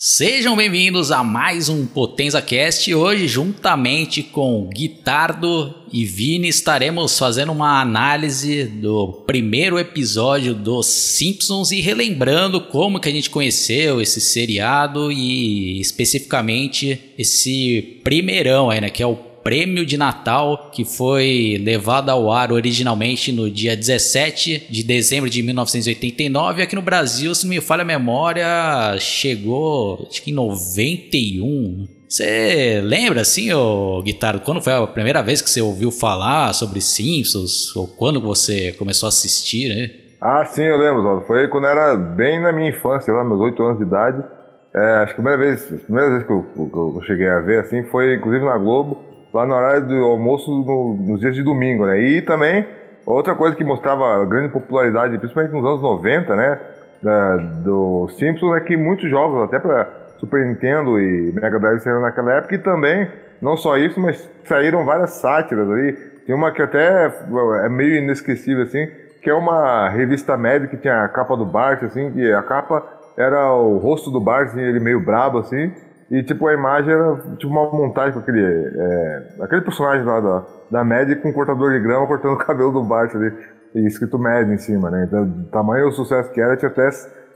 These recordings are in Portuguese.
Sejam bem-vindos a mais um Potenza Cast. Hoje, juntamente com Guitardo e Vini, estaremos fazendo uma análise do primeiro episódio dos Simpsons e relembrando como que a gente conheceu esse seriado e especificamente esse primeirão aí, né, que é o prêmio de Natal que foi levado ao ar originalmente no dia 17 de dezembro de 1989. Aqui no Brasil, se não me falha a memória, chegou acho que em 91. Você lembra, assim, ô Guitarra, quando foi a primeira vez que você ouviu falar sobre Simpsons? Ou quando você começou a assistir, né? Ah, sim, eu lembro. Foi quando era bem na minha infância, lá, meus 8 anos de idade. É, acho que a primeira vez, a primeira vez que eu, que eu cheguei a ver, assim, foi inclusive na Globo lá no horário do almoço no, nos dias de domingo, né? E também, outra coisa que mostrava grande popularidade, principalmente nos anos 90, né? Da, do Simpsons, é que muitos jogos, até para Super Nintendo e Mega Drive saíram naquela época, e também, não só isso, mas saíram várias sátiras ali. Tem uma que até é meio inesquecível, assim, que é uma revista médica que tinha a capa do Bart, assim, que a capa era o rosto do Bart, assim, ele meio brabo, assim, e, tipo, a imagem era tipo uma montagem com aquele. É, aquele personagem lá da, da Mad com um cortador de grama cortando o cabelo do Bart ali. E escrito Mad em cima, né? Então, tamanho o sucesso que era, tinha até,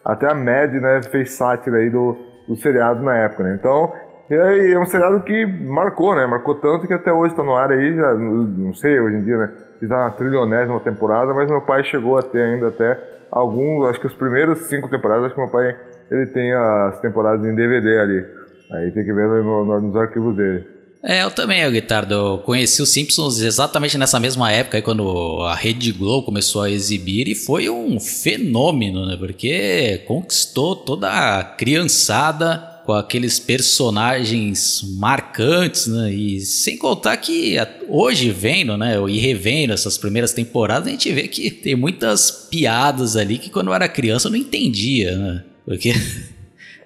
até a Mad, né, fez sátira aí do, do seriado na época, né? Então, é, é um seriado que marcou, né? Marcou tanto que até hoje tá no ar aí, já, não sei hoje em dia, né? Já tá na trilionésima temporada, mas meu pai chegou a ter ainda até alguns, acho que os primeiros cinco temporadas, acho que meu pai ele tem as temporadas em DVD ali. Aí tem que ver no, no, nos arquivos dele. É, eu também, Guitardo. Eu conheci os Simpsons exatamente nessa mesma época, aí, quando a Rede Globo começou a exibir, e foi um fenômeno, né? Porque conquistou toda a criançada com aqueles personagens marcantes, né? E sem contar que hoje vendo, né, e revendo essas primeiras temporadas, a gente vê que tem muitas piadas ali que quando eu era criança eu não entendia, né? Porque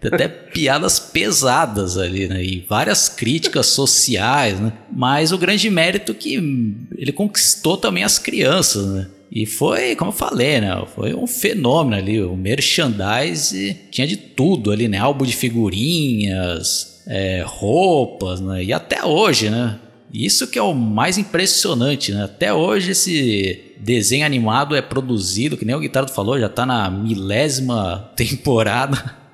Tem até piadas pesadas ali, né? E várias críticas sociais, né? Mas o grande mérito é que ele conquistou também as crianças, né? E foi, como eu falei, né? Foi um fenômeno ali. O merchandise tinha de tudo ali, né? Álbum de figurinhas, é, roupas, né? E até hoje, né? Isso que é o mais impressionante, né? Até hoje esse desenho animado é produzido, que nem o Guitardo falou, já tá na milésima temporada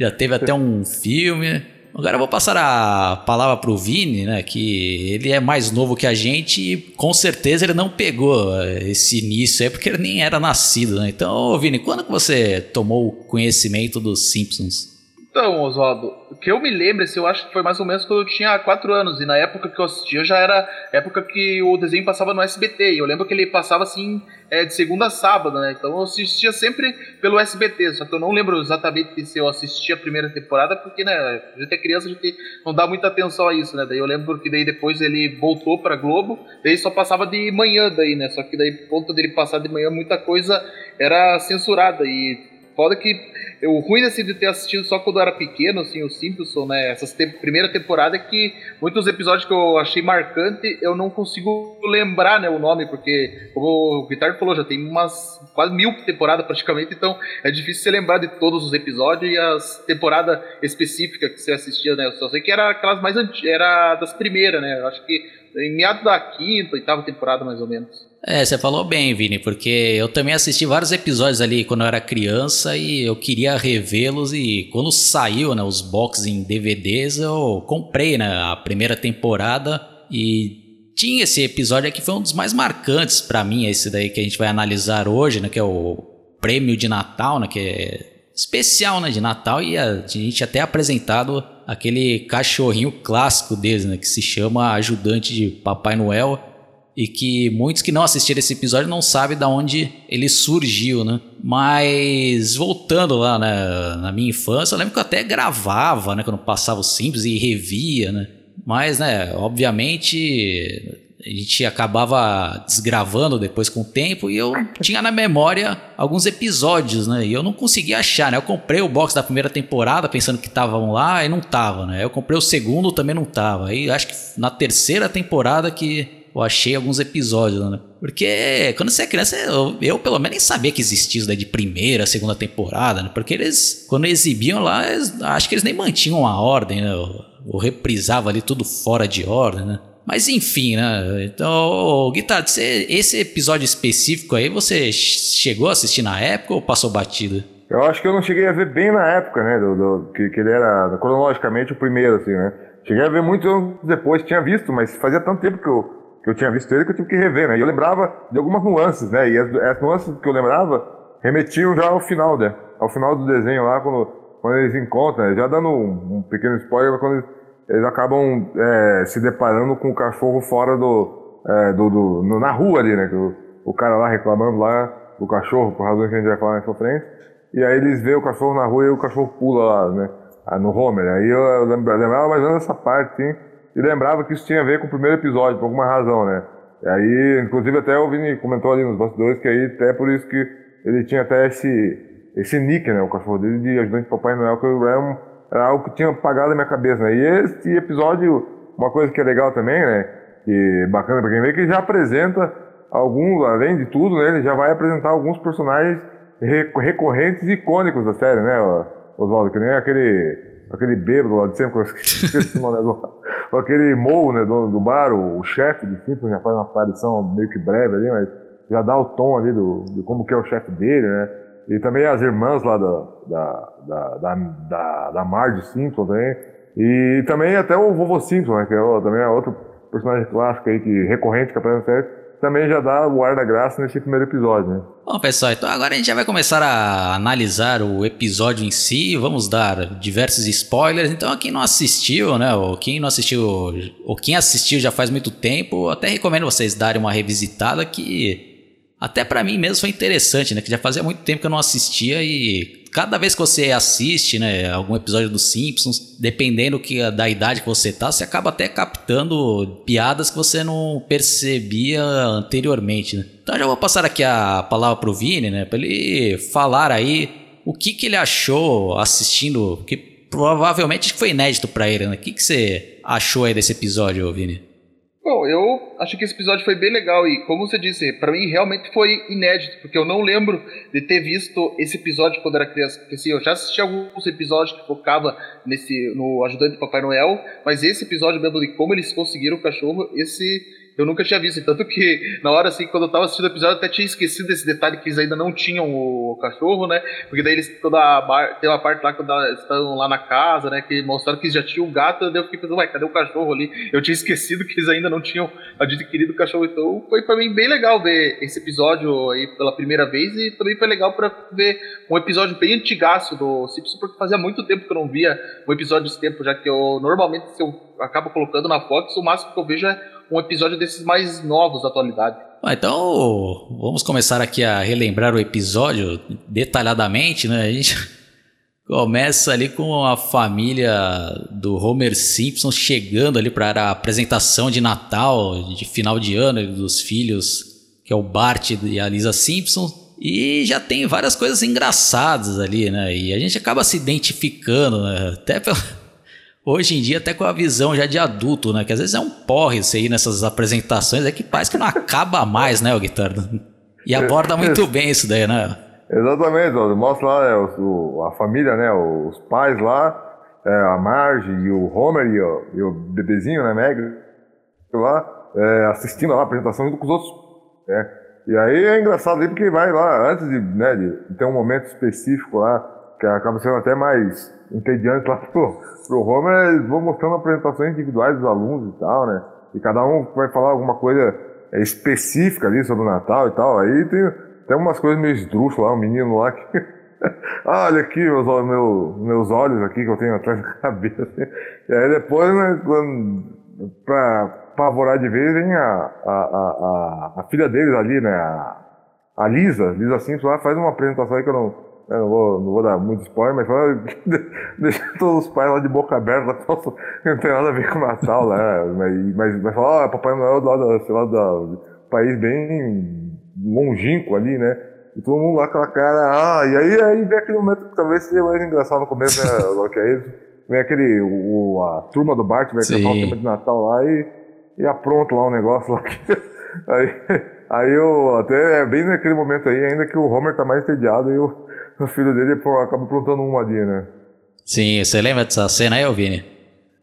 já teve até um filme. Agora eu vou passar a palavra pro Vini, né? Que ele é mais novo que a gente e com certeza ele não pegou esse início aí porque ele nem era nascido, né? Então, Vini, quando que você tomou conhecimento dos Simpsons? Então, Oswaldo, o que eu me lembro, assim, eu acho que foi mais ou menos quando eu tinha 4 anos, e na época que eu assistia já era época que o desenho passava no SBT, e eu lembro que ele passava assim é, de segunda a sábado, né? Então eu assistia sempre pelo SBT, só que eu não lembro exatamente se eu assistia a primeira temporada, porque, né, a gente é criança, a gente não dá muita atenção a isso, né? Daí eu lembro que daí depois ele voltou pra Globo, daí só passava de manhã daí, né? Só que daí, ponto dele passar de manhã, muita coisa era censurada, e foda que o ruim assim, de ter assistido só quando eu era pequeno, assim, o Simpson, né? Essa te primeira temporada é que muitos episódios que eu achei marcante, eu não consigo lembrar né, o nome, porque, como o Vitar falou, já tem umas quase mil temporadas praticamente, então é difícil você lembrar de todos os episódios e as temporadas específicas que você assistia, né? Eu só sei que era aquelas mais antigas, era das primeiras, né? Eu acho que em meados da quinta, oitava temporada, mais ou menos. É, você falou bem, Vini, porque eu também assisti vários episódios ali quando eu era criança e eu queria revê-los e quando saiu, né, os boxes em DVDs, eu comprei, né, a primeira temporada e tinha esse episódio aqui foi um dos mais marcantes para mim, esse daí que a gente vai analisar hoje, né, que é o prêmio de Natal, né, que é especial, né, de Natal e a gente até apresentado aquele cachorrinho clássico deles, né, que se chama ajudante de Papai Noel e que muitos que não assistiram esse episódio não sabem de onde ele surgiu, né? Mas voltando lá né, na minha infância, eu lembro que eu até gravava, né, quando passava o Simples e revia, né? Mas, né, obviamente a gente acabava desgravando depois com o tempo e eu tinha na memória alguns episódios, né? E eu não conseguia achar, né? Eu comprei o box da primeira temporada pensando que estavam lá e não tava, né? Eu comprei o segundo também não tava. Aí acho que na terceira temporada que eu achei alguns episódios, né? Porque quando você é criança, eu, eu pelo menos nem sabia que existia isso daí de primeira, segunda temporada, né? Porque eles, quando exibiam lá, eles, acho que eles nem mantinham a ordem, né? Ou, reprisava ali tudo fora de ordem, né? Mas enfim, né? Então, Guitarra, esse episódio específico aí, você chegou a assistir na época ou passou batido? Eu acho que eu não cheguei a ver bem na época, né? Do, do que, que, ele era cronologicamente o primeiro, assim, né? Cheguei a ver muito depois, tinha visto, mas fazia tanto tempo que eu, que eu tinha visto ele que eu tive que rever, né? E eu lembrava de algumas nuances, né? E as, as nuances que eu lembrava remetiam já ao final, né? Ao final do desenho lá, quando, quando eles encontram, né? já dando um, um pequeno spoiler, quando eles, eles acabam é, se deparando com o cachorro fora do, é, do, do no, na rua ali, né? O, o cara lá reclamando lá do cachorro, por razões que a gente vai falar mais pra frente. E aí eles veem o cachorro na rua e o cachorro pula lá, né? Ah, no Homer. Aí eu lembrava mais ou menos essa parte, sim. E lembrava que isso tinha a ver com o primeiro episódio, por alguma razão, né? E aí, inclusive até o Vini comentou ali nos bastidores que aí até por isso que ele tinha até esse, esse nick, né? O cachorro dele de ajudante de Papai Noel, que era, era algo que tinha apagado na minha cabeça, né? E esse episódio, uma coisa que é legal também, né? Que bacana pra quem vê, que já apresenta alguns, além de tudo, né? Ele já vai apresentar alguns personagens recorrentes e icônicos da série, né, Oswaldo? Que nem aquele, aquele bêbado lá de sempre, eu esqueci nome aquele Mou, né, dono do bar, o, o chefe de Simpsons, já faz uma aparição meio que breve ali, mas já dá o tom ali do, de como que é o chefe dele, né? E também as irmãs lá da, da, da, da, da, da Marge Simpson também. E também até o vovô Simpson, né, que é, também é outro personagem clássico aí, que, recorrente que aparece na também já dá o ar da graça nesse primeiro episódio, né? Bom, pessoal, então agora a gente já vai começar a analisar o episódio em si, vamos dar diversos spoilers. Então, quem não assistiu, né, ou quem não assistiu, ou quem assistiu já faz muito tempo, até recomendo vocês darem uma revisitada que até para mim mesmo foi interessante, né, que já fazia muito tempo que eu não assistia e cada vez que você assiste, né, algum episódio dos Simpsons, dependendo que, da idade que você tá, você acaba até captando piadas que você não percebia anteriormente, né? Então já vou passar aqui a palavra pro Vini, né, para ele falar aí o que que ele achou assistindo, que provavelmente foi inédito para ele, né? O que que você achou aí desse episódio, Vini? Bom, eu acho que esse episódio foi bem legal e, como você disse, para mim realmente foi inédito, porque eu não lembro de ter visto esse episódio quando era criança. Porque assim, eu já assisti alguns episódios que focava nesse no ajudante do Papai Noel, mas esse episódio mesmo de como eles conseguiram o cachorro, esse eu nunca tinha visto. Tanto que, na hora assim, quando eu tava assistindo o episódio, eu até tinha esquecido desse detalhe que eles ainda não tinham o cachorro, né? Porque daí eles, toda a tem uma parte lá quando eles estão lá na casa, né? Que mostraram que eles já tinham o gato, daí eu fiquei pensando, ué, cadê o cachorro ali? Eu tinha esquecido que eles ainda não tinham adquirido o cachorro. Então foi pra mim bem legal ver esse episódio aí pela primeira vez e também foi legal pra ver um episódio bem antigaço do Simpsons, porque fazia muito tempo que eu não via um episódio desse tempo, já que eu normalmente se eu acabo colocando na Fox, o máximo que eu vejo é um episódio desses mais novos da atualidade. Ah, então, vamos começar aqui a relembrar o episódio detalhadamente, né? A gente começa ali com a família do Homer Simpson chegando ali para a apresentação de Natal, de final de ano dos filhos, que é o Bart e a Lisa Simpson. E já tem várias coisas engraçadas ali, né? E a gente acaba se identificando, né? até pela hoje em dia até com a visão já de adulto, né? Que às vezes é um porre você ir nessas apresentações, é que parece que não acaba mais, né, o guitarra? E aborda muito bem isso daí, né? Exatamente, mostra lá é, o, a família, né? Os pais lá, é, a Marge e o Homer e o, e o bebezinho, né, Meg, lá, é, assistindo a apresentação junto com os outros. Né? E aí é engraçado aí porque vai lá, antes de, né, de ter um momento específico lá, que acaba sendo até mais entediante lá pro, pro Homer, eles vão mostrando apresentações individuais dos alunos e tal, né? E cada um vai falar alguma coisa é, específica ali sobre o Natal e tal. Aí tem, tem umas coisas meio esdrúxulas lá, um menino lá que. Olha aqui meus, meus, meus olhos aqui que eu tenho atrás da cabeça. E aí depois, né, quando, pra pavorar de vez, vem a, a, a, a, filha deles ali, né? A, a Lisa, Lisa Simpson lá faz uma apresentação aí que eu não eu não vou, não vou dar muito spoiler, mas fala, deixa todos os pais lá de boca aberta, não tem nada a ver com o Natal lá, mas, mas vai falar, ó, oh, Papai Noel lá, sei lá, do país bem longínquo ali, né? E todo mundo lá com a cara, ah, e aí, aí vem aquele momento que talvez seja mais engraçado no começo, né, que é isso, vem aquele, o, a turma do Bart vai cantar o tema de Natal lá e, e apronto lá um negócio lá. aí, aí eu, até é bem naquele momento aí, ainda que o Homer tá mais entediado e o, o filho dele acaba aprontando uma ali, né? Sim, você lembra dessa cena aí, Vini?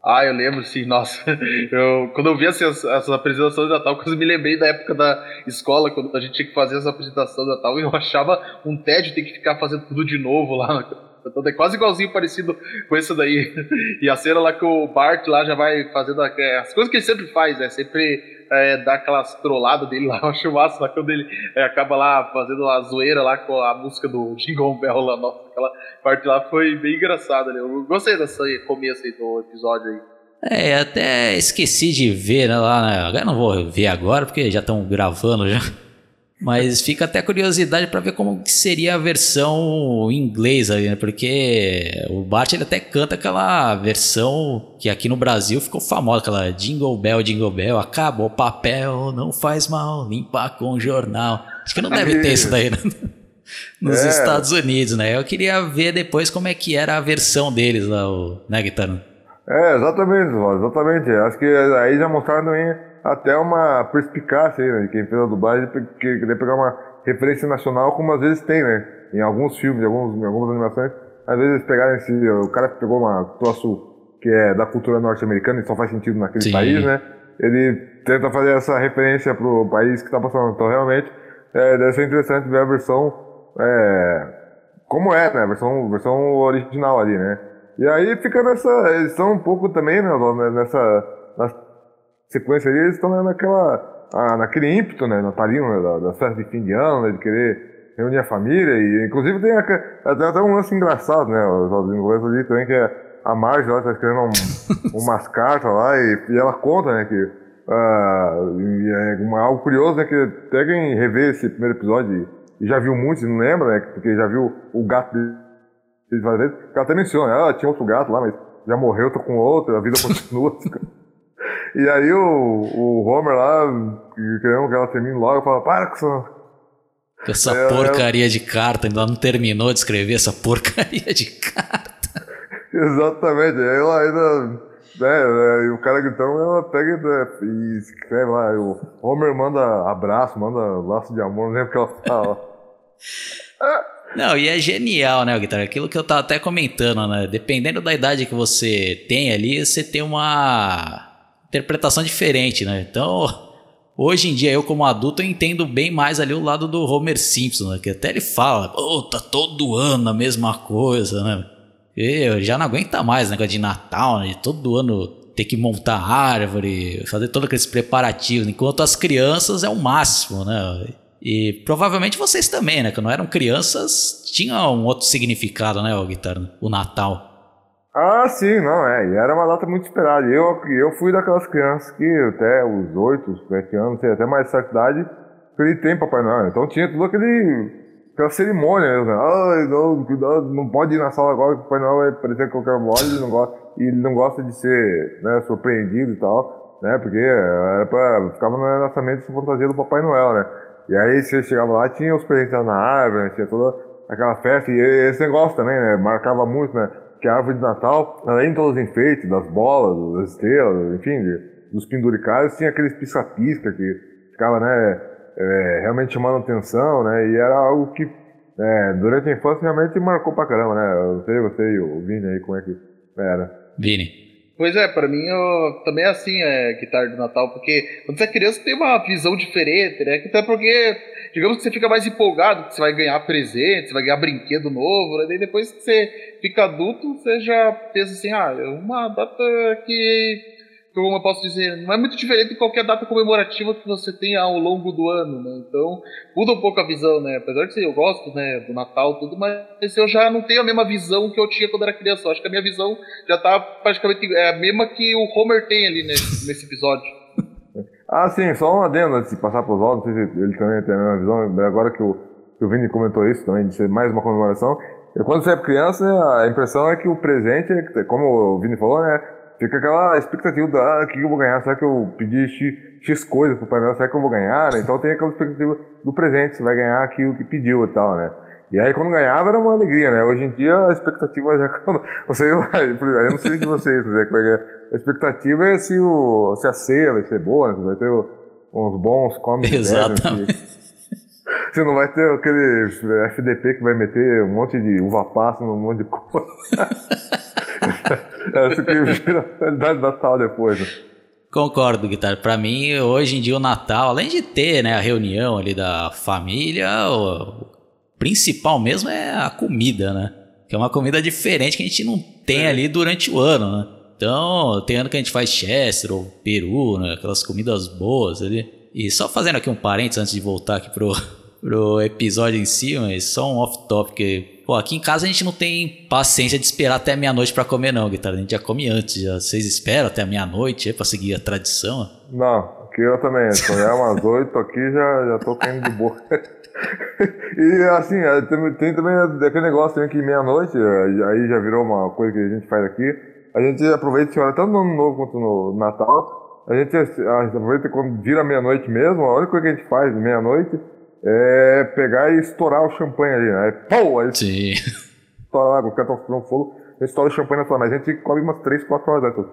Ah, eu lembro, sim, nossa. Eu, quando eu vi essas, essas apresentações de Natal, quando eu me lembrei da época da escola, quando a gente tinha que fazer essa apresentação de Natal, eu achava um tédio ter que ficar fazendo tudo de novo lá. Então é quase igualzinho parecido com isso daí. E a cena lá que o Bart lá já vai fazendo as coisas que ele sempre faz, né? Sempre é, dá aquelas trolladas dele lá, eu acho massa, lá quando ele é, acaba lá fazendo a zoeira lá com a música do Jingle Bell lá, nossa, aquela parte lá foi bem engraçada, né? Eu gostei dessa começo aí do episódio aí. É, até esqueci de ver né, lá, né? Agora não vou ver agora, porque já estão gravando já. Mas fica até curiosidade para ver como seria a versão em inglês ali, né? Porque o Bart ele até canta aquela versão que aqui no Brasil ficou famosa, aquela Jingle Bell, Jingle Bell, acabou o papel, não faz mal, limpa com jornal. Acho que não deve ter isso daí, né? Nos é. Estados Unidos, né? Eu queria ver depois como é que era a versão deles lá, o, né, Guitarra? É, exatamente, exatamente. Acho que aí já mostraram também até uma perspicácia aí, né, de quem fez a dublagem, que querer pegar uma referência nacional, como às vezes tem, né? Em alguns filmes, em, alguns, em algumas animações, às vezes pegarem esse. O cara que pegou uma troço que é da cultura norte-americana e só faz sentido naquele Sim. país, né? Ele tenta fazer essa referência pro país que está passando. Então, realmente, é, deve ser interessante ver a versão é, como é, né? A versão, versão original ali, né? E aí fica nessa. Eles estão um pouco também, né? Nessa. Na sequência ali, eles estão naquela. Ah, naquele ímpeto, né? Natalino, né, da, das festas de fim de ano, né, de querer reunir a família. E inclusive tem até, um lance engraçado, né? Os ingleses ali também, que é a Marge lá tá escrevendo um, umas cartas lá e, e, ela conta, né, que. Uh, é uma, algo curioso, né? Que até quem rever esse primeiro episódio e já viu muitos, não lembra, né? Porque já viu o gato dele várias vezes. Ela até menciona, ela ah, tinha outro gato lá, mas já morreu, tô com outro, a vida continua. e aí o, o Homer lá, querendo que ela termine logo, fala, para com essa... Essa é, porcaria é... de carta, ainda não terminou de escrever essa porcaria de carta. Exatamente, aí ela ainda né, e o cara gritando, ela pega né, e escreve lá. o Homer manda abraço, manda laço de amor, não lembro o que ela fala. Não, e é genial, né, Guitarra? Aquilo que eu tava até comentando, né? Dependendo da idade que você tem ali, você tem uma interpretação diferente, né? Então, hoje em dia, eu como adulto, eu entendo bem mais ali o lado do Homer Simpson, né? Que até ele fala, pô, tá todo ano a mesma coisa, né? Eu já não aguenta mais negócio de Natal, né? todo ano ter que montar árvore, fazer todos aqueles preparativos, enquanto as crianças é o máximo, né? E provavelmente vocês também, né? Quando eram crianças, tinha um outro significado, né, o guitarra, o Natal. Ah, sim, não, é. E era uma data muito esperada. Eu, eu fui daquelas crianças que até os 8, 7 anos, até mais certa idade, tempo Papai Noel. Então tinha tudo aquele pela cerimônia mesmo? Ai, não, cuidado, não pode ir na sala agora que o Papai Noel vai parecer qualquer mole, ele não gosta, e ele não gosta de ser né, surpreendido e tal, né? Porque era pra, ficava no lançamento essa fantasia do Papai Noel, né? E aí você chegava lá, tinha os presentes na árvore, né? tinha toda aquela festa, e esse negócio também, né? Marcava muito, né? Que a árvore de Natal, além de todos os enfeites, das bolas, das estrelas, enfim, de, dos penduricários, tinha aqueles pisca-pisca que ficava, né? é, realmente chamando atenção, né? E era algo que é, durante a infância realmente marcou pra caramba, né? Eu sei você e o Vini aí, como é que era. Vini. Pois é, para mim eu, também é assim, é guitarra do Natal, porque quando você é criança tem uma visão diferente, né? Até porque, digamos que você fica mais empolgado, que você vai ganhar presente, você vai ganhar brinquedo novo, né? Daí depois que você fica adulto, você já pensa assim, ah, é uma data que como eu posso dizer, não é muito diferente de qualquer data comemorativa que você tenha ao longo do ano, né? Então, muda um pouco a visão, né? Apesar de ser, eu gosto, né, do Natal tudo, mas eu já não tenho a mesma visão que eu tinha quando era criança. Eu acho que a minha visão já tá praticamente é a mesma que o Homer tem ali nesse episódio. Ah, sim, só um adendo antes de passar para os não sei se ele também tem a mesma visão, agora que o, que o Vini comentou isso também, de ser mais uma comemoração. Eu, quando você é criança, a impressão é que o presente, como o Vini falou, né, fica aquela expectativa do ah, o que eu vou ganhar? Será que eu pedi X, X coisa pro Pai? Será que eu vou ganhar? Né? Então tem aquela expectativa do presente, você vai ganhar aquilo que pediu e tal, né? E aí quando ganhava era uma alegria, né? Hoje em dia a expectativa já. Você, eu não sei de vocês, né? A expectativa é se, o, se a ceia vai ser boa, né? Vai ter uns bons comes. Exatamente. Você não vai ter aquele FDP que vai meter um monte de uva passa num monte de coisa. Essa que vira a realidade da Natal depois. Né? Concordo, Guitar. Para mim, hoje em dia, o Natal, além de ter né, a reunião ali da família, o principal mesmo é a comida, né? Que é uma comida diferente que a gente não tem é. ali durante o ano, né? Então, tem ano que a gente faz Chester ou Peru, né? Aquelas comidas boas ali. E só fazendo aqui um parênteses antes de voltar aqui pro, pro episódio em si, mas só um off-topic. Pô, aqui em casa a gente não tem paciência de esperar até meia-noite para comer, não, Guitarra. A gente já come antes. Já. Vocês esperam até meia-noite para seguir a tradição? Não, aqui eu também. Quando é umas oito aqui, já, já tô caindo de boa. e assim, é, tem, também aquele negócio também que meia-noite, é, aí já virou uma coisa que a gente faz aqui. A gente aproveita e olha tanto no ano novo quanto no Natal. A gente aproveita quando vira meia-noite mesmo, a única coisa que a gente faz meia-noite é pegar e estourar o champanhe ali, né? Pô! Aí Sim. Estoura lá, o cara tá um fogo, estoura o champanhe na sua mas a gente come umas 3, 4 horas antes.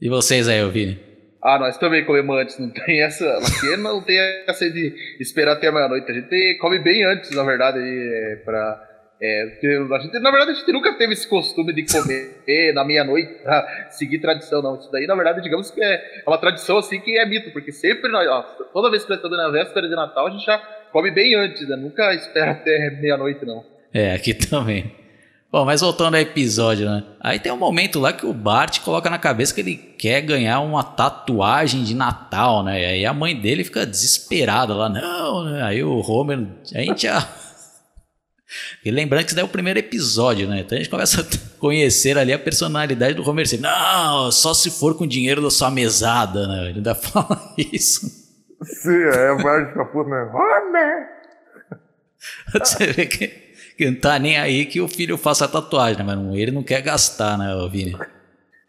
E vocês aí, Vini? Ah, nós também comemos antes, não tem essa. Aqui não tem essa de esperar até meia-noite. A gente come bem antes, na verdade, é, pra é, gente, na verdade, a gente nunca teve esse costume de comer na meia-noite pra seguir tradição, não. Isso daí, na verdade, digamos que é uma tradição assim que é mito, porque sempre nós, ó, toda vez que nós estamos na véspera de Natal, a gente já come bem antes, né? Nunca espera até meia-noite, não. É, aqui também. Bom, mas voltando ao episódio, né? Aí tem um momento lá que o Bart coloca na cabeça que ele quer ganhar uma tatuagem de Natal, né? E aí a mãe dele fica desesperada lá, não, né? Aí o Homer, a gente já e lembrando que isso daí é o primeiro episódio, né? Então a gente começa a conhecer ali a personalidade do Homer Simpson. Não, só se for com dinheiro da sua mesada, né? Ele ainda fala isso. Sim, é a parte fica puta, né? Homer! Você vê que, que, não tá nem aí que o filho faça tatuagem, né? Mas não, ele não quer gastar, né, Vini?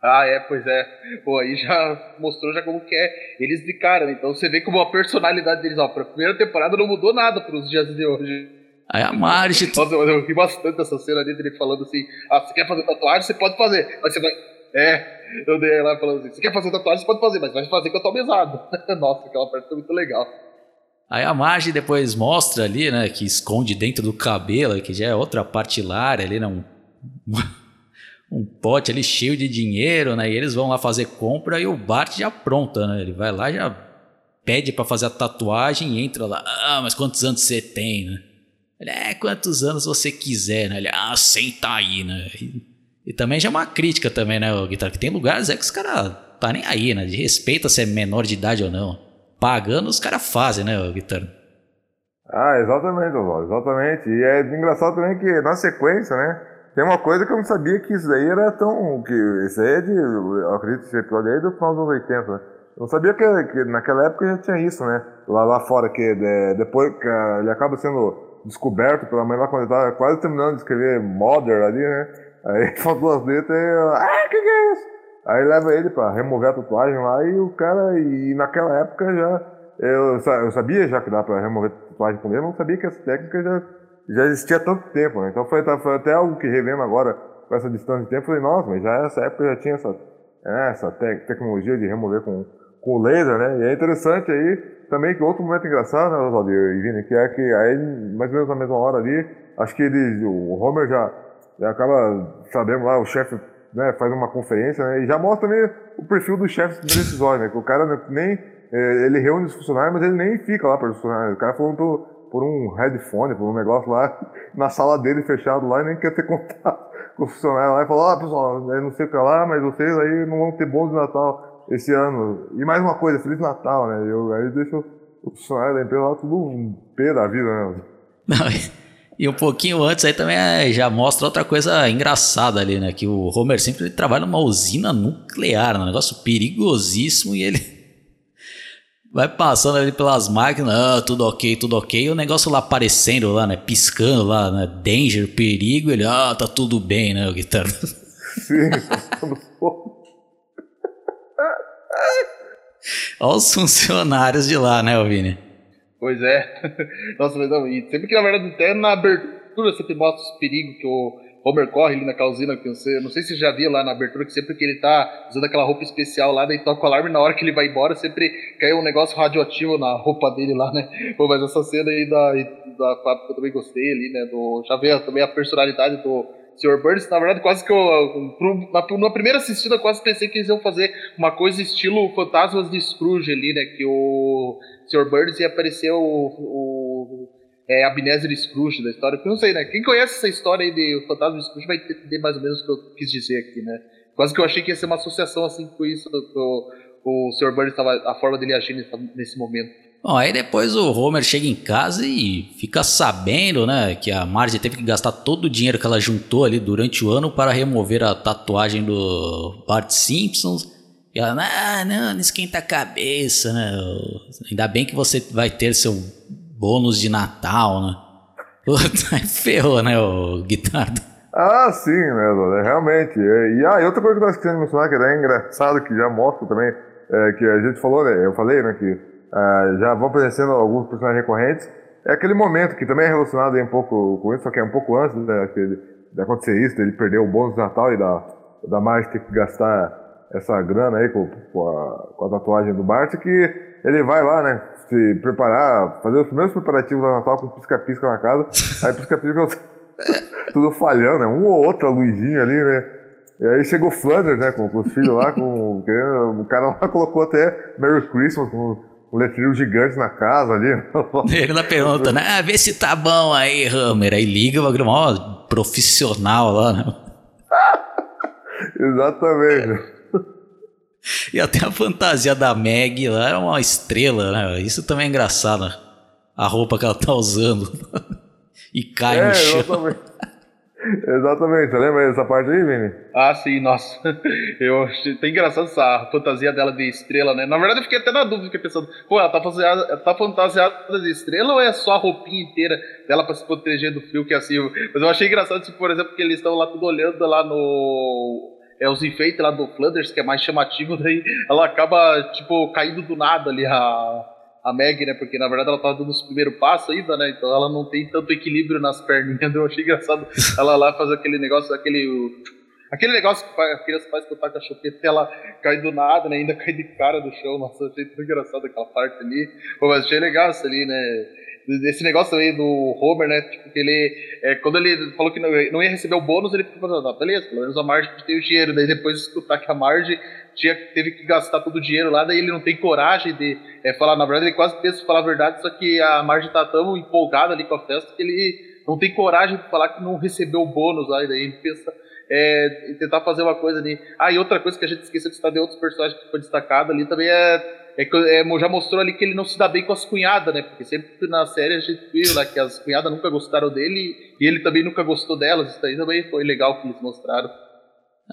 Ah, é, pois é. Pô, aí já mostrou já como que é eles de cara? Então você vê como a personalidade deles, ó, pra primeira temporada não mudou nada pros dias de hoje. Aí a Marge. Nossa, eu ri bastante essa cena dele falando assim: ah, você quer fazer tatuagem? Você pode fazer. Mas você vai. É, eu dei lá falando assim: você quer fazer tatuagem? Você pode fazer, mas vai fazer com a tua mesada. Nossa, aquela parte foi muito legal. Aí a Marge depois mostra ali, né, que esconde dentro do cabelo, que já é outra parte hilária ali, né, um, um pote ali cheio de dinheiro, né, e eles vão lá fazer compra e o Bart já pronta, né, ele vai lá já pede para fazer a tatuagem e entra lá, ah, mas quantos anos você tem, né? Ele, é, quantos anos você quiser, né? Ele, ah, senta aí, né? E, e também já é uma crítica também, né, o Guitar? Que tem lugares é que os caras tá nem aí, né? De respeito se é menor de idade ou não. Pagando, os caras fazem, né, o Guitar? Ah, exatamente, Oswaldo, exatamente. E é engraçado também que na sequência, né? Tem uma coisa que eu não sabia que isso daí era tão. que Isso aí é de. Eu acredito que esse episódio aí é do final dos 80, né? Eu não sabia que, que, naquela época já tinha isso, né? Lá, lá fora, que de, depois que ele acaba sendo descoberto pela mãe lá quando ele tava quase terminando de escrever Mother ali, né? Aí faltou as letras e eu, ah, que que é isso? Aí leva ele pra remover a tatuagem lá e o cara, e naquela época já, eu, eu sabia já que dá pra remover tatuagem com ele, não sabia que essa técnica já, já existia há tanto tempo, né? Então foi, foi até algo que revendo agora com essa distância de tempo, falei, nossa, mas já nessa época já tinha essa, essa te tecnologia de remover com, com laser, né? E é interessante aí também que outro momento engraçado, né, Oswaldo e Vini, que é que aí, mais ou menos na mesma hora ali, acho que ele, o Homer já, já acaba sabendo lá, o chefe né, faz uma conferência, né, e já mostra também o perfil do chefe decisório, né, que o cara nem, é, ele reúne os funcionários, mas ele nem fica lá para os funcionários, o cara falando por, por um headphone, por um negócio lá, na sala dele fechado lá, e nem quer ter contato com os funcionários lá, e fala, ó, oh, pessoal, eu não sei o que lá, mas vocês aí não vão ter bônus de Natal esse ano. E mais uma coisa, Feliz Natal, né? Eu, aí deixa o funcionário da empresa lá tudo um pé da vida, né? Não, e um pouquinho antes aí também é, já mostra outra coisa engraçada ali, né? Que o Homer sempre trabalha numa usina nuclear, um negócio perigosíssimo e ele vai passando ali pelas máquinas, ah, tudo ok, tudo ok, e o negócio lá aparecendo lá, né? Piscando lá, né? Danger, perigo, ele, ah, tá tudo bem, né? O guitarra. Sim, Olha os funcionários de lá, né, Vini? Pois é. Nossa, mas não, e sempre que na verdade até na abertura sempre mostra os perigos que o Homer corre ali naquela usina, que você, não sei se você já viu lá na abertura, que sempre que ele tá usando aquela roupa especial lá, daí toca o alarme, na hora que ele vai embora, sempre cai um negócio radioativo na roupa dele lá, né? Pô, mas essa cena aí da, da fábrica eu também gostei ali, né? Do, já vê também a personalidade do Sr. Burns, na verdade, quase que eu. Na, na primeira assistida, quase pensei que eles iam fazer uma coisa estilo Fantasmas de Scrooge ali, né? Que o Sr. Burns ia aparecer o, o é, Abnézer Scrooge da história. Porque eu não sei, né? Quem conhece essa história aí de Fantasma de Scrooge vai entender mais ou menos o que eu quis dizer aqui, né? Quase que eu achei que ia ser uma associação assim com isso, o, o Sr. Burns estava a forma dele agir nesse momento. Bom, aí depois o Homer chega em casa e fica sabendo, né, que a Marge teve que gastar todo o dinheiro que ela juntou ali durante o ano para remover a tatuagem do Bart Simpson. E ela, ah, não, não esquenta a cabeça, né? Ainda bem que você vai ter seu bônus de Natal, né? Puta, ferrou, né, o Guitardo? Ah, sim, né, realmente. E, ah, outra coisa que nós queremos mencionar, que é engraçado, que já mostra também, é, que a gente falou, né, eu falei, né, que ah, já vão aparecendo alguns personagens recorrentes, é aquele momento que também é relacionado um pouco com isso, só que é um pouco antes né, de acontecer isso, dele perder o bônus de Natal e da, da Marge ter que gastar essa grana aí com, com, a, com a tatuagem do Bart, que ele vai lá, né, se preparar, fazer os primeiros preparativos da Natal com pisca-pisca na casa. Aí pisca-pisca tudo falhando, né? Um ou outra luzinha ali, né? E aí chegou o Flanders, né, com, com os filhos lá, com, o cara lá colocou até Merry Christmas com um letreiro gigante na casa ali. Ele na pergunta, né? Ah, vê se tá bom aí, Hammer. Aí liga o maior profissional lá, né? Exatamente. E até a fantasia da Meg lá é uma estrela, né? Isso também é engraçado. A roupa que ela tá usando. e cai é, no chão. Exatamente. Exatamente. Você lembra dessa parte aí, Vini? Ah, sim, nossa. Eu achei até engraçado essa fantasia dela de estrela, né? Na verdade, eu fiquei até na dúvida, fiquei pensando, pô, ela tá fantasiada, tá fantasiada de estrela ou é só a roupinha inteira dela pra se proteger do frio que é assim? Mas eu achei engraçado, tipo, por exemplo, que eles estão lá tudo olhando lá no é, os enfeites lá do Flanders, que é mais chamativo, daí ela acaba, tipo, caindo do nada ali, a, a Meg, né? Porque na verdade ela tava dando os primeiros passos ainda, né? Então ela não tem tanto equilíbrio nas perninhas. Eu achei engraçado ela lá fazer aquele negócio, aquele. Aquele negócio que a criança faz tá com a chupeta ela cai do nada, né? Ainda cai de cara do chão. Nossa, achei tão engraçado aquela parte ali. Pô, mas achei legal isso ali, né? Esse negócio também do Homer, né? Tipo, que ele. É, quando ele falou que não, não, ia receber o bônus, ele ficou falando, ah, beleza, pelo menos a Marge tem o dinheiro. Daí depois de escutar que a Marge tinha, teve que gastar todo o dinheiro lá, daí ele não tem coragem de é, falar. Na verdade, ele quase pensa falar a verdade, só que a Marge tá tão empolgada ali com a festa que ele não tem coragem de falar que não recebeu o bônus lá. E daí ele pensa é, tentar fazer uma coisa ali. Ah, e outra coisa que a gente esqueceu de citar de outros personagens que foi destacado ali também é é que é, já mostrou ali que ele não se dá bem com as cunhadas, né? Porque sempre na série a gente viu lá que as cunhadas nunca gostaram dele e ele também nunca gostou delas. Isso aí também foi legal que eles mostraram.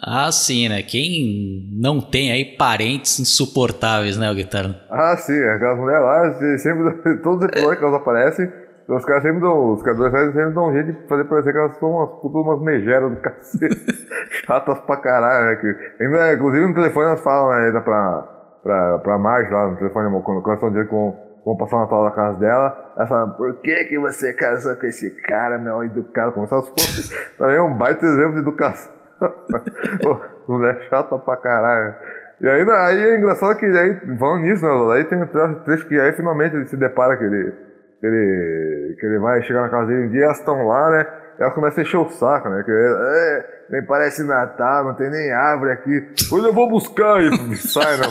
Ah, sim, né? Quem não tem aí parentes insuportáveis, né, o Guitarra? Ah, sim, aquelas mulheres lá, sempre, todos os episódios que elas aparecem, os caras sempre dão, os caras sempre dão um jeito de fazer parecer que elas são umas putas, umas megeras do cacete, chatas pra caralho, né? Que, ainda, inclusive no telefone elas falam, né, ainda pra pra, pra Marge lá no telefone, vão, vão passar o Natal na casa dela, ela fala, por que que você casou com esse cara, meu educado? Como se elas fossem também um baita exemplo de educação. Mulher chata pra caralho. E ainda, aí é engraçado que aí, falando nisso, né, aí tem um trecho que aí finalmente ele se depara que ele, que ele, que ele vai chegar na casa dele um dia elas estão lá, né? Ela começa a encher o saco, né? Que, é, nem parece Natal, não tem nem árvore aqui. Hoje eu vou buscar e sai, não.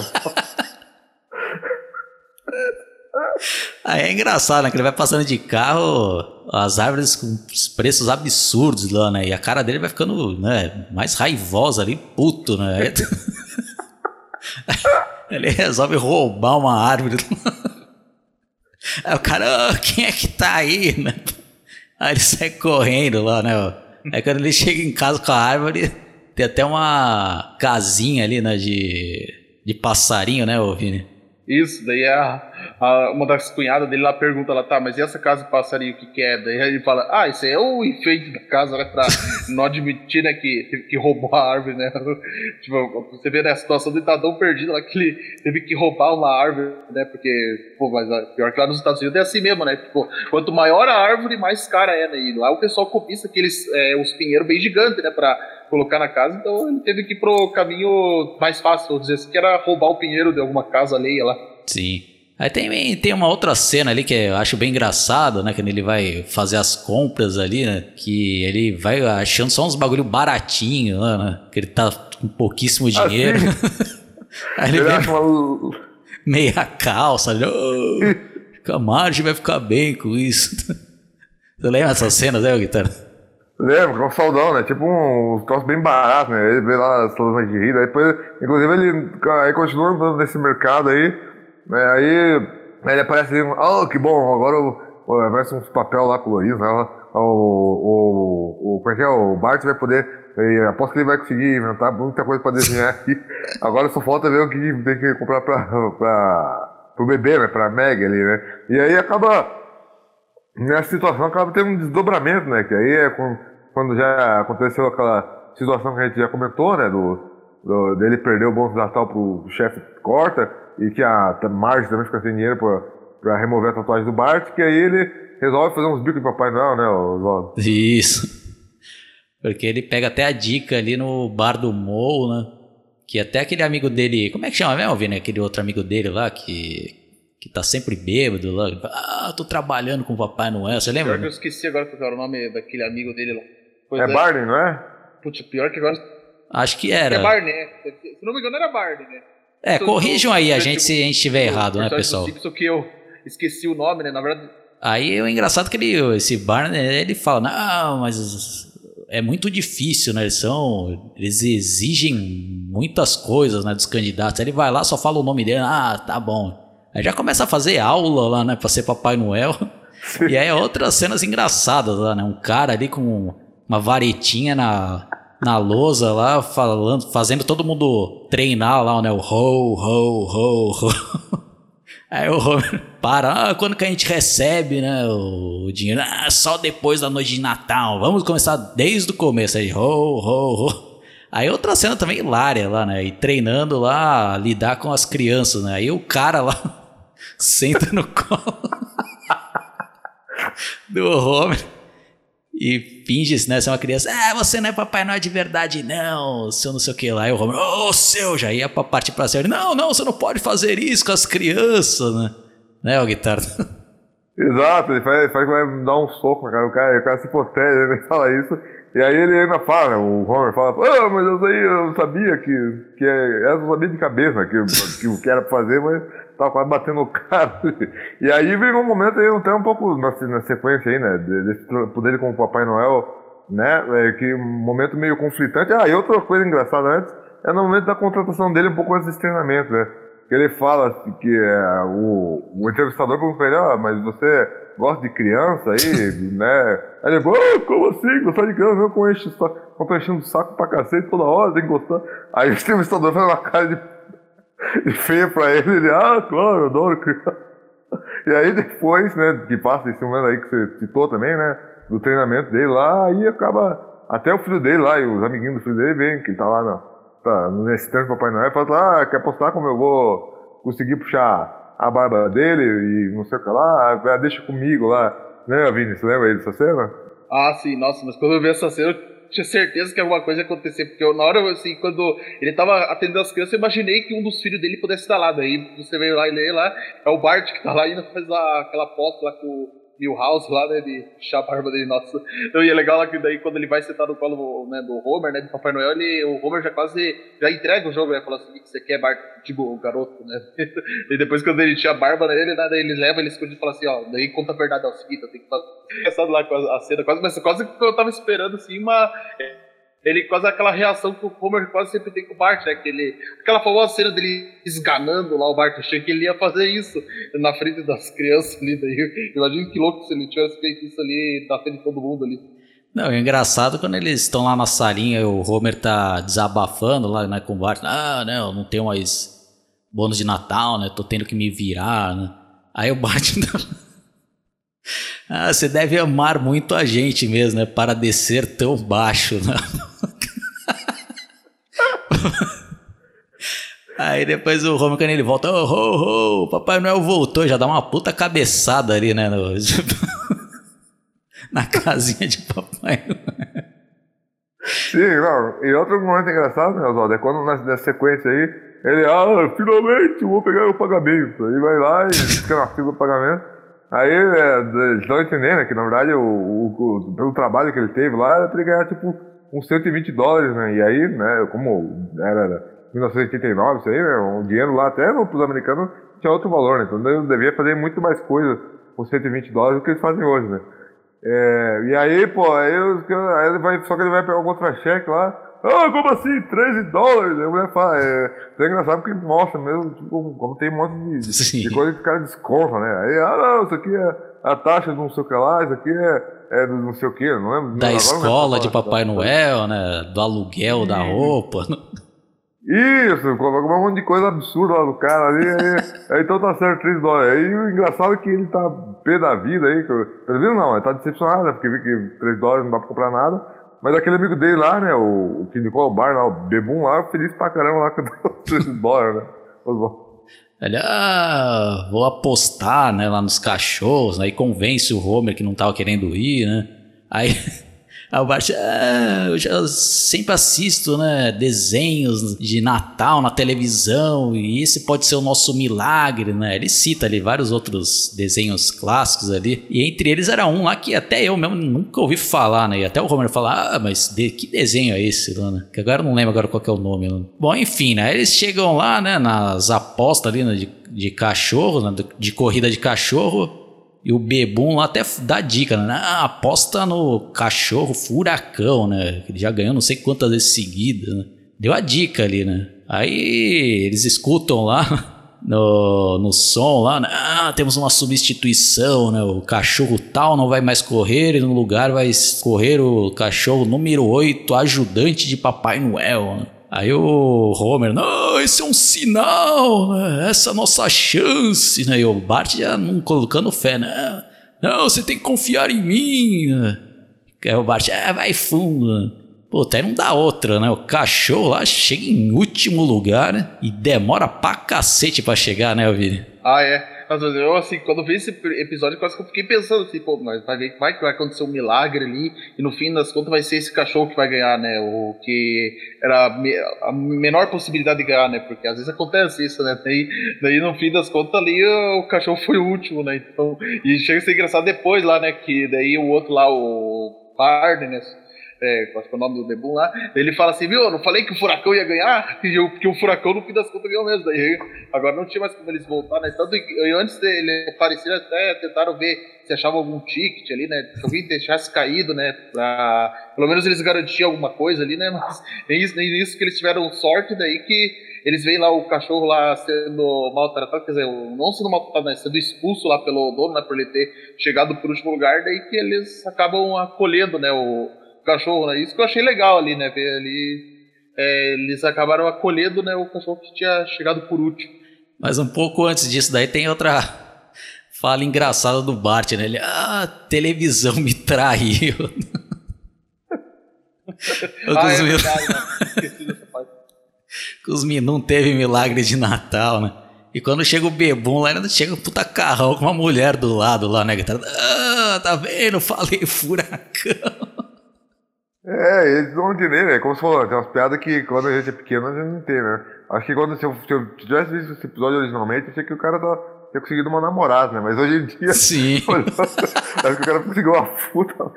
Aí é engraçado, né? Que ele vai passando de carro, as árvores com preços absurdos lá, né? E a cara dele vai ficando né, mais raivosa ali, puto, né? ele resolve roubar uma árvore. Aí o cara, oh, quem é que tá aí, né? Aí ele sai correndo lá, né? Aí quando ele chega em casa com a árvore, tem até uma casinha ali, né, de, de passarinho, né, ô Vini? Isso, daí a, a, uma das cunhadas dele lá pergunta lá, tá, mas e essa casa passarinho, o que, que é? Daí ele fala, ah, isso aí é o enfeite da casa, né? Pra não admitir, né, que teve que roubou a árvore, né? tipo, você vê né, a situação dele tá tão perdido lá que ele teve que roubar uma árvore, né? Porque, pô, mas pior que lá nos Estados Unidos é assim mesmo, né? Tipo, quanto maior a árvore, mais cara é, né? E lá o pessoal cobiça aqueles, é, os pinheiros bem gigantes, né? Pra colocar na casa, então ele teve que ir pro caminho mais fácil, vou dizer assim, que era roubar o pinheiro de alguma casa alheia lá. Sim. Aí tem, tem uma outra cena ali que eu acho bem engraçado, né? Quando ele vai fazer as compras ali, né? Que ele vai achando só uns bagulho baratinho lá, né? Que ele tá com pouquíssimo ah, dinheiro. Aí ele vê uma... meia calça, ali, oh, a margem vai ficar bem com isso. Você lembra essas cenas, né, Guitarra? Lembro, com um saudão, né? Tipo um, troço bem barato, né? Ele vê lá as soluções de rida, depois, inclusive ele aí continua andando nesse mercado aí, é, aí, ele aparece ali, oh, que bom, agora aparece uns papel lá coloridos, né? O, o, o, é é? O Bart vai poder, aposto que ele vai conseguir inventar muita coisa pra desenhar aqui. Agora só falta ver o que tem que comprar pra, pra, pro bebê, né? Pra Meg ali, né? E aí acaba, nessa situação, acaba tendo um desdobramento, né? Que aí é quando, já aconteceu aquela situação que a gente já comentou, né? Do, do dele perder o bônus Natal pro chefe Corta e que a Marge também fica sem dinheiro pra, pra remover a tatuagem do Bart, que aí ele resolve fazer uns bicos de Papai Noel, né, Oswaldo? Isso. Porque ele pega até a dica ali no bar do Mo, né? Que até aquele amigo dele. Como é que chama mesmo, Vini? Aquele outro amigo dele lá que. Que tá sempre bêbado lá. Ah, tô trabalhando com o Papai Noel. Você lembra? Pior que eu esqueci agora qual era o nome daquele amigo dele lá. Pois é, é Barney, não é? Putz, pior que agora. Acho que era. É Barney, né? Se não me engano, era Barney, né? É, corrijam aí a gente se a gente estiver errado, né, pessoal? Simpson que eu esqueci o nome, né? Na verdade. Aí o engraçado que ele, esse Barney, ele fala, não, mas é muito difícil, né? Eles são. Eles exigem muitas coisas né, dos candidatos. Aí ele vai lá, só fala o nome dele, ah, tá bom. Aí já começa a fazer aula lá, né? Pra ser Papai Noel. e aí é outras cenas engraçadas lá, né? Um cara ali com uma varetinha na, na lousa lá, falando, fazendo todo mundo treinar lá, né? O ho, ho, ho, ho. Aí o Homer para, ah, quando que a gente recebe, né, o dinheiro? Ah, só depois da noite de Natal. Vamos começar desde o começo aí, ho, ho, ho. Aí outra cena também hilária lá, né, e treinando lá, lidar com as crianças, né. Aí o cara lá senta no colo do Homer e finge né, ser uma criança. Ah, você não é Papai Noel de verdade, não, seu não sei o que lá. E o Homer, ô, oh, seu, já ia pra parte pra série. Não, não, você não pode fazer isso com as crianças, né? Né, o guitarra? Exato, ele faz, faz que vai dar um soco na cara do cara, o cara se protege, ele fala isso. E aí ele ainda fala, o Homer fala, ah, mas eu, aí eu sabia que, que é, eu sabia de cabeça que, que o que era pra fazer, mas tava quase batendo o cara. E aí vem um momento aí, até um pouco na, na sequência aí, né, desse poder como Papai Noel, né, é, que um momento meio conflitante. Ah, e outra coisa engraçada antes, é no momento da contratação dele, um pouco antes desse treinamento, né, que ele fala que é, o, o entrevistador pergunta pra ele, ah, mas você gosta de criança aí, né? Aí ele, oh, como assim? Gostar de criança? Eu com enche, tô enchendo o saco pra cacete toda hora, tem que gostar. Aí o entrevistador faz uma cara de e feia pra ele, ele, ah, claro, eu adoro criança. E aí depois, né, que passa esse momento aí que você citou também, né, do treinamento dele lá, aí acaba, até o filho dele lá e os amiguinhos do filho dele vêm, que ele tá lá no, tá, nesse tempo Papai Noel, fala, ah, quer apostar como eu vou conseguir puxar a barba dele e não sei o que lá, ah, deixa comigo lá. Né, Vini, você lembra aí dessa cena? Ah, sim, nossa, mas quando eu vi essa cena, tinha certeza que alguma coisa ia acontecer, porque eu, na hora, assim, quando ele tava atendendo as crianças, eu imaginei que um dos filhos dele pudesse estar lá. Daí você veio lá e lê lá, é o Bart que tá lá ainda faz aquela aposta lá com Milhouse lá, né, de puxar a barba dele, nossa. Então, e é legal lá que daí quando ele vai sentar no colo né, do Homer, né, do Papai Noel, ele, o Homer já quase, já entrega o jogo, né, fala assim, o que você quer, Bart? Digo, o garoto, né. e depois quando ele tinha a barba nele, né, ele leva, ele esconde e fala assim, ó, daí conta a verdade, ó, é seguinte, eu tenho que fazer. Engraçado lá com a cena, quase, mas quase que eu tava esperando, assim, uma ele quase aquela reação que o Homer quase sempre tem com o Bart, né? Que ele, aquela famosa cena dele esganando lá o Bart. Eu achei que ele ia fazer isso na frente das crianças ali. Daí, imagina que louco se ele tivesse feito isso ali na frente de todo mundo ali. Não, é engraçado quando eles estão lá na salinha o Homer tá desabafando lá né, com o Bart. Ah, não, não tenho mais bônus de Natal, né? Tô tendo que me virar, né? Aí o Bart. ah, você deve amar muito a gente mesmo, né? Para descer tão baixo, né? Aí depois o Homer, quando ele volta, oh, oh, oh, Papai Noel voltou, já dá uma puta cabeçada ali, né? No, na casinha de Papai Noel. Sim, não. E outro momento engraçado, né, Oswaldo, é quando nessa sequência aí, ele, ah, finalmente vou pegar o pagamento. Aí vai lá e fica na fila do pagamento. Aí é, estão entendendo né, que na verdade o, o, pelo trabalho que ele teve lá, era pra ele ganhar tipo uns 120 dólares, né? E aí, né, como era 1989, isso aí, né? Um dinheiro lá até para os americanos tinha outro valor, né? Então ele devia fazer muito mais coisa com 120 dólares do que eles fazem hoje, né? É, e aí, pô, aí, aí, ele vai, só que ele vai pegar um contra-cheque lá. Ah, como assim? 13 dólares? Aí a mulher fala, é, é engraçado porque mostra mesmo, tipo, como tem um monte de, de coisa que o cara desconta, né? Aí, ah, não, isso aqui é a taxa de não sei o que lá, isso aqui é, é do não sei o que, não lembro. Da escola de Papai Noel, né? Do aluguel da roupa. Isso, coloca um monte de coisa absurda lá do cara ali, aí, aí então tá certo 3 dólares. Aí o engraçado é que ele tá pé da vida aí, pelo menos não, ele tá decepcionado, né, porque viu que 3 dólares não dá pra comprar nada. Mas aquele amigo dele lá, né, o, o que indicou o bar lá, o Bebum lá, feliz pra caramba lá com 3 dólares, né. Ele, ah, vou apostar, né, lá nos cachorros, aí convence o Homer que não tava querendo ir, né. Aí Aí o Bart, ah, eu já sempre assisto, né, desenhos de Natal na televisão e esse pode ser o nosso milagre, né? Ele cita ali vários outros desenhos clássicos ali e entre eles era um lá que até eu mesmo nunca ouvi falar, né? E até o Homer falar, ah, mas de, que desenho é esse, né? Que agora eu não lembro agora qual é o nome. Né? Bom, enfim, né? Eles chegam lá, né, nas apostas ali né, de, de cachorro, né, de corrida de cachorro e o Bebum lá até dá dica, né? Ah, aposta no cachorro furacão, né? Ele já ganhou não sei quantas vezes seguidas, né? Deu a dica ali, né? Aí eles escutam lá no, no som lá, né? ah, temos uma substituição, né? O cachorro tal não vai mais correr e no lugar vai correr o cachorro número 8, ajudante de Papai Noel, né? Aí o Homer, não, esse é um sinal, né? essa é a nossa chance, né? E o Bart já não colocando fé, né? Não, você tem que confiar em mim. Né? Aí o Bart, é, vai fundo. Pô, até não dá outra, né? O cachorro lá chega em último lugar né? e demora pra cacete pra chegar, né, Vini? Ah, é. Mas eu, assim, quando vi esse episódio, quase que eu fiquei pensando assim, pô, mas vai ver vai vai acontecer um milagre ali, e no fim das contas vai ser esse cachorro que vai ganhar, né? O que era a menor possibilidade de ganhar, né? Porque às vezes acontece isso, né? Daí, daí no fim das contas ali o cachorro foi o último, né? Então, e chega a ser engraçado depois lá, né? Que daí o outro lá, o Barney, né? É, qual é o nome do Debum lá, ele fala assim, viu, eu não falei que o Furacão ia ganhar? E porque o Furacão no fim das contas ganhou mesmo. Daí, agora não tinha mais como eles voltar, né? Tanto que antes dele aparecer, até tentaram ver se achava algum ticket ali, né? Se alguém deixasse caído, né? Pra, pelo menos eles garantiam alguma coisa ali, né? Mas nem isso, nem isso que eles tiveram sorte, daí que eles veem lá o cachorro lá sendo maltratado, quer dizer, não sendo maltratado, né, sendo expulso lá pelo dono, né, por ele ter chegado por último lugar, daí que eles acabam acolhendo, né, o, cachorro, né? Isso que eu achei legal ali, né? Ver ali. É, eles acabaram acolhendo né, o cachorro que tinha chegado por último. Mas um pouco antes disso, daí tem outra fala engraçada do Bart, né? Ele, ah, televisão me traiu. ah, é verdade, né? Cosmi, não teve milagre de Natal, né? E quando chega o Bebum lá, ainda chega um puta carrão com uma mulher do lado lá, né? Ah, tá vendo? Falei furacão. É, eles não entender, né? Como você falou, tem umas piadas que quando a gente é pequeno a gente não tem, né? Acho que quando se eu, se eu tivesse visto esse episódio originalmente, eu achei que o cara tá, tinha conseguido uma namorada, né? Mas hoje em dia. Sim. acho que o cara conseguiu uma puta,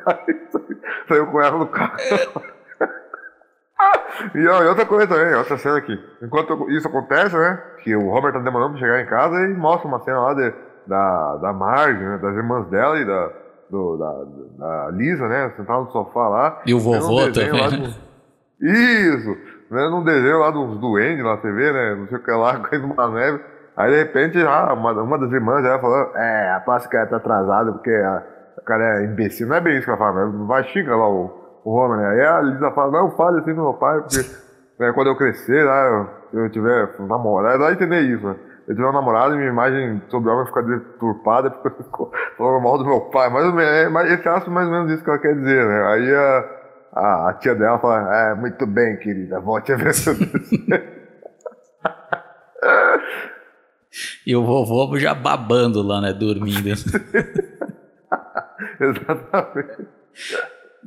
saiu com ela no carro. e, ó, e outra coisa também, outra cena aqui. Enquanto isso acontece, né? Que o Robert tá demorando pra chegar em casa e mostra uma cena lá de, da, da Marge, né? Das irmãs dela e da do, da, da Lisa, né? Sentado no sofá lá. E o vovô um também. Do... Isso! Vendo um desenho lá dos duendes na TV, né? Não sei o que lá, coisa uma neve. Aí de repente, ah, uma, uma das irmãs já falou: É, a plástica tá atrasada porque a, a cara é imbecil. Não é bem isso que ela fala, mas vai xingar lá o, o Homer, né? Aí a Lisa fala: Não, fale assim com meu pai, porque né, quando eu crescer, lá, eu, eu tiver namorado, vai entender isso, né? Eu tive uma namorada e minha imagem sobre ela vai ficar deturpada porque ficou falando mal do meu pai. Mais ou menos, é, mas esse acha mais ou menos isso que ela quer dizer, né? Aí a, a, a tia dela fala, é, muito bem, querida, volte a ver E o vovô já babando lá, né? Dormindo. Exatamente.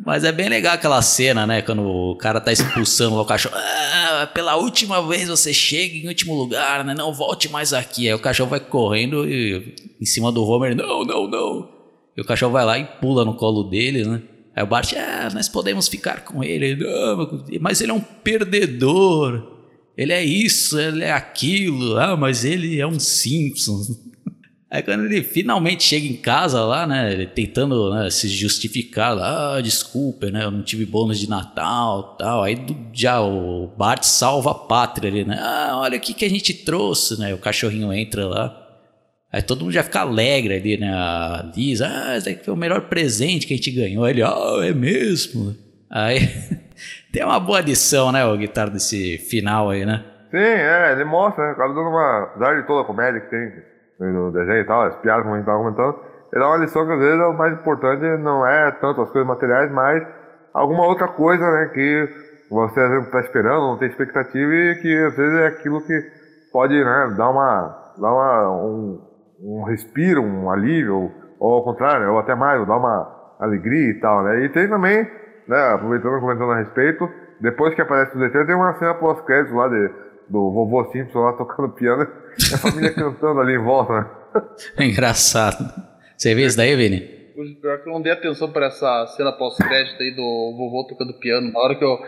Mas é bem legal aquela cena, né? Quando o cara tá expulsando o cachorro. Ah, pela última vez você chega em último lugar, né? Não volte mais aqui. Aí o cachorro vai correndo e em cima do Homer, não, não, não. E o cachorro vai lá e pula no colo dele, né? Aí o Bart, ah, nós podemos ficar com ele. Não, mas ele é um perdedor. Ele é isso, ele é aquilo. Ah, mas ele é um Simpsons. Aí quando ele finalmente chega em casa lá, né, ele tentando né, se justificar, lá, ah, desculpa, né, eu não tive bônus de Natal, tal. Aí já o Bart salva a pátria ali, né? Ah, olha o que que a gente trouxe, né? O cachorrinho entra lá. Aí todo mundo já fica alegre ali, né? A Liz, ah, esse aqui foi o melhor presente que a gente ganhou. Aí ele, ah, é mesmo? Aí tem uma boa adição, né, o guitarra desse final aí, né? Sim, é, ele mostra, né? Acaba dando uma. Apesar de toda a comédia que tem no desenho e tal, as piadas como a gente tava comentando, ele dá uma lição que às vezes é o mais importante não é tanto as coisas materiais, mas alguma outra coisa, né, que você às vezes está esperando, não tem expectativa e que às vezes é aquilo que pode, né, dar uma, dar uma, um, um respiro, um alívio, ou ao contrário, ou até mais, dar uma alegria e tal, né, e tem também, né, aproveitando, comentando a respeito, depois que aparece o DT, tem uma cena pós-crédito lá de, do vovô Simpson lá tocando piano e a família cantando ali em volta, né? É engraçado. Você viu isso daí, Vini? Pior que eu não dei atenção pra essa cena pós-crédito aí do vovô tocando piano. Na hora que eu,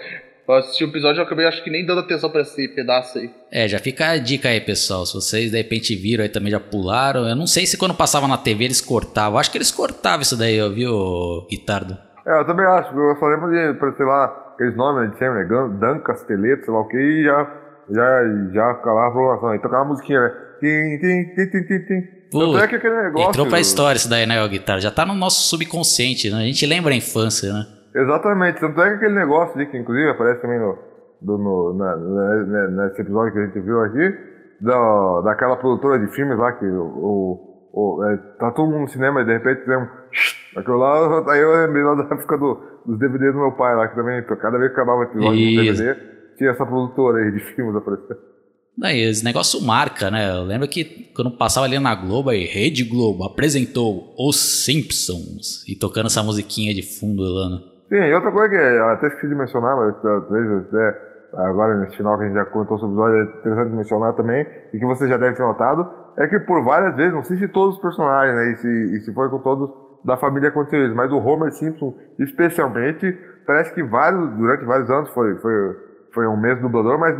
eu assisti o episódio, eu acabei acho que nem dando atenção pra esse pedaço aí. É, já fica a dica aí, pessoal. Se vocês de repente viram aí também já pularam. Eu não sei se quando passava na TV eles cortavam. Acho que eles cortavam isso daí, viu, Guitardo? É, eu também acho. Eu só lembro de, sei lá, aqueles nomes de sempre, né? Dan Casteleto, sei lá o que, e já já, já calava a programação. E tocava a musiquinha, né? Tim, tim, tim, tim, tim, tim. Pô, é que aquele negócio, entrou pra história isso daí, né, o guitarra? Já tá no nosso subconsciente, né? A gente lembra a infância, né? Exatamente. Tanto é que aquele negócio ali, que inclusive aparece também no, do, no, na, na, nesse episódio que a gente viu aqui, da, daquela produtora de filmes lá, que o, o, é, tá todo mundo no cinema e de repente tem um. Aquilo lá, aí eu lembrei lá da época do, dos DVDs do meu pai lá, que também, cada vez que acabava o episódio do DVD tinha essa produtora aí de filmes aparecendo. Daí, esse negócio marca, né? Eu lembro que quando passava ali na Globo, aí, Rede Globo apresentou Os Simpsons e tocando essa musiquinha de fundo lá, né? Sim, e outra coisa que até esqueci de mencionar, mas talvez até agora nesse final que a gente já comentou sobre o episódio, é interessante mencionar também, e que você já deve ter notado, é que por várias vezes, não sei se todos os personagens, né, e se, e se foi com todos da família aconteceu isso, mas o Homer Simpson especialmente, parece que vários, durante vários anos foi, foi foi um mesmo dublador, mas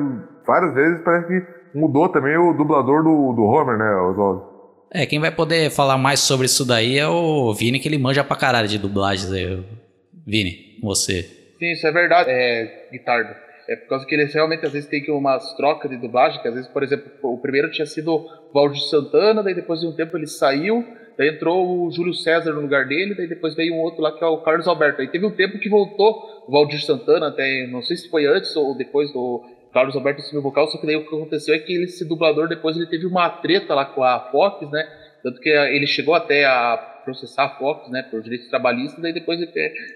várias vezes parece que mudou também o dublador do, do Homer, né, Oswaldo? É, quem vai poder falar mais sobre isso daí é o Vini, que ele manja pra caralho de dublagens aí. Vini, você. Sim, isso é verdade, é, Guitardo. É por causa que eles realmente às vezes tem que umas trocas de dublagem, que às vezes, por exemplo, o primeiro tinha sido o Valdir Santana, daí depois de um tempo ele saiu, daí entrou o Júlio César no lugar dele, daí depois veio um outro lá que é o Carlos Alberto. Aí teve um tempo que voltou o Valdir Santana, até não sei se foi antes ou depois do Carlos Alberto assumir o vocal, só que daí o que aconteceu é que esse dublador depois ele teve uma treta lá com a Fox, né? Tanto que ele chegou até a processar a Fox, né, por direitos trabalhistas, daí depois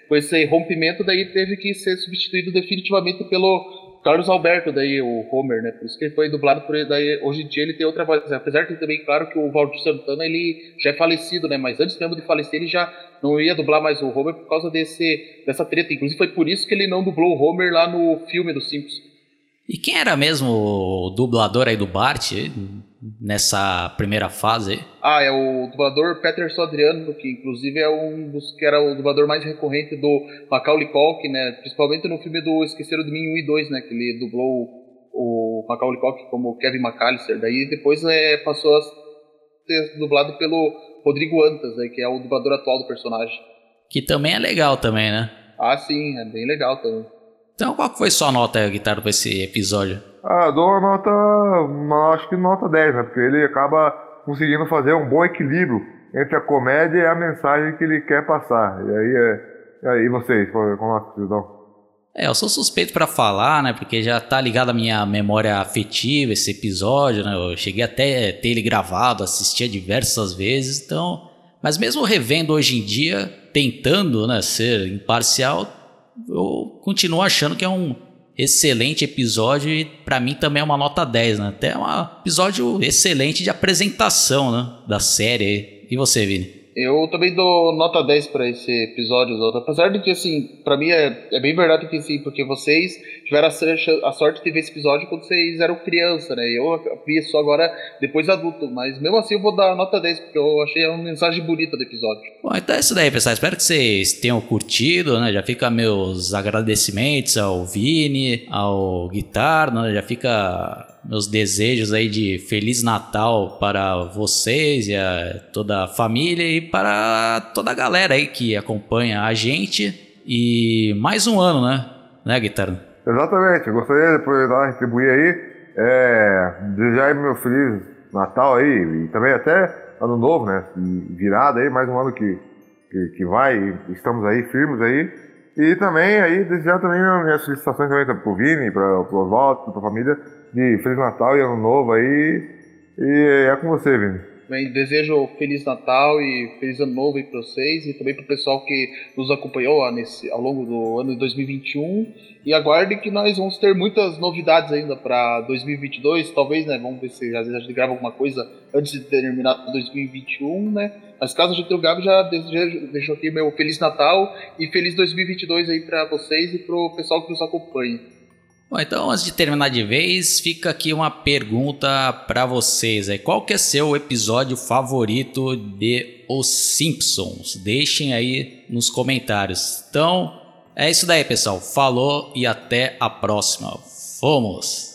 com esse rompimento daí teve que ser substituído definitivamente pelo Carlos Alberto, daí o Homer, né? Por isso que ele foi dublado por ele. Daí, hoje em dia ele tem outra voz. Apesar de também, claro, que o Valdir Santana ele já é falecido, né? Mas antes mesmo de falecer, ele já não ia dublar mais o Homer por causa desse, dessa treta. Inclusive foi por isso que ele não dublou o Homer lá no filme dos Simpsons. E quem era mesmo o dublador aí do Bart nessa primeira fase? Ah, é o dublador Peterson Adriano, que inclusive é um dos que era o dublador mais recorrente do Macaulay Culkin, né? Principalmente no filme do Esqueceram de Mim 1 e 2, né? Que ele dublou o Macaulay Culkin como Kevin McAllister. Daí depois é, passou a ser dublado pelo Rodrigo Antas, né? Que é o dublador atual do personagem. Que também é legal também, né? Ah, sim, é bem legal também. Então, qual foi sua nota, Guitarra, para esse episódio? Ah, dou uma nota, acho que nota 10, né? Porque ele acaba conseguindo fazer um bom equilíbrio entre a comédia e a mensagem que ele quer passar. E aí, é, e aí vocês, a nota que vocês? É, eu sou suspeito para falar, né? Porque já tá ligado à minha memória afetiva esse episódio, né? Eu cheguei até a ter ele gravado, assistia diversas vezes, então. Mas mesmo revendo hoje em dia, tentando né, ser imparcial, eu continuo achando que é um excelente episódio e para mim também é uma nota 10, né? Até é um episódio excelente de apresentação né, da série. E você, Vini? Eu também dou nota 10 para esse episódio, apesar de que, assim, para mim é, é bem verdade que sim, porque vocês tiveram a, sorte de ver esse episódio quando vocês eram criança, né? Eu vi isso agora depois adulto, mas mesmo assim eu vou dar nota 10, porque eu achei uma mensagem bonita do episódio. Bom, então é isso daí, pessoal. Espero que vocês tenham curtido, né? Já fica meus agradecimentos ao Vini, ao Guitar, né? Já fica meus desejos aí de Feliz Natal para vocês e a toda a família e para toda a galera aí que acompanha a gente. E mais um ano, né? Né, Guitarra? Exatamente. Eu gostaria de aproveitar e retribuir aí, é, desejar meu Feliz Natal aí e também até Ano Novo, né? Virada aí, mais um ano que, que, que vai, estamos aí firmes aí. E também aí desejar também minhas felicitações também pro Vini, para o Oswaldo, para a família de Feliz Natal e Ano Novo aí. E é com você, Vini. Bem, desejo Feliz Natal e Feliz Ano Novo aí para vocês e também para o pessoal que nos acompanhou nesse, ao longo do ano de 2021. E aguarde que nós vamos ter muitas novidades ainda para 2022, talvez, né? Vamos ver se às vezes a gente grava alguma coisa antes de terminar 2021, né? Mas caso a gente não grave, já deixo aqui meu Feliz Natal e Feliz 2022 aí para vocês e para o pessoal que nos acompanha. Bom, então antes de terminar de vez, fica aqui uma pergunta para vocês. Aí. Qual que é seu episódio favorito de Os Simpsons? Deixem aí nos comentários. Então, é isso daí, pessoal. Falou e até a próxima. Fomos!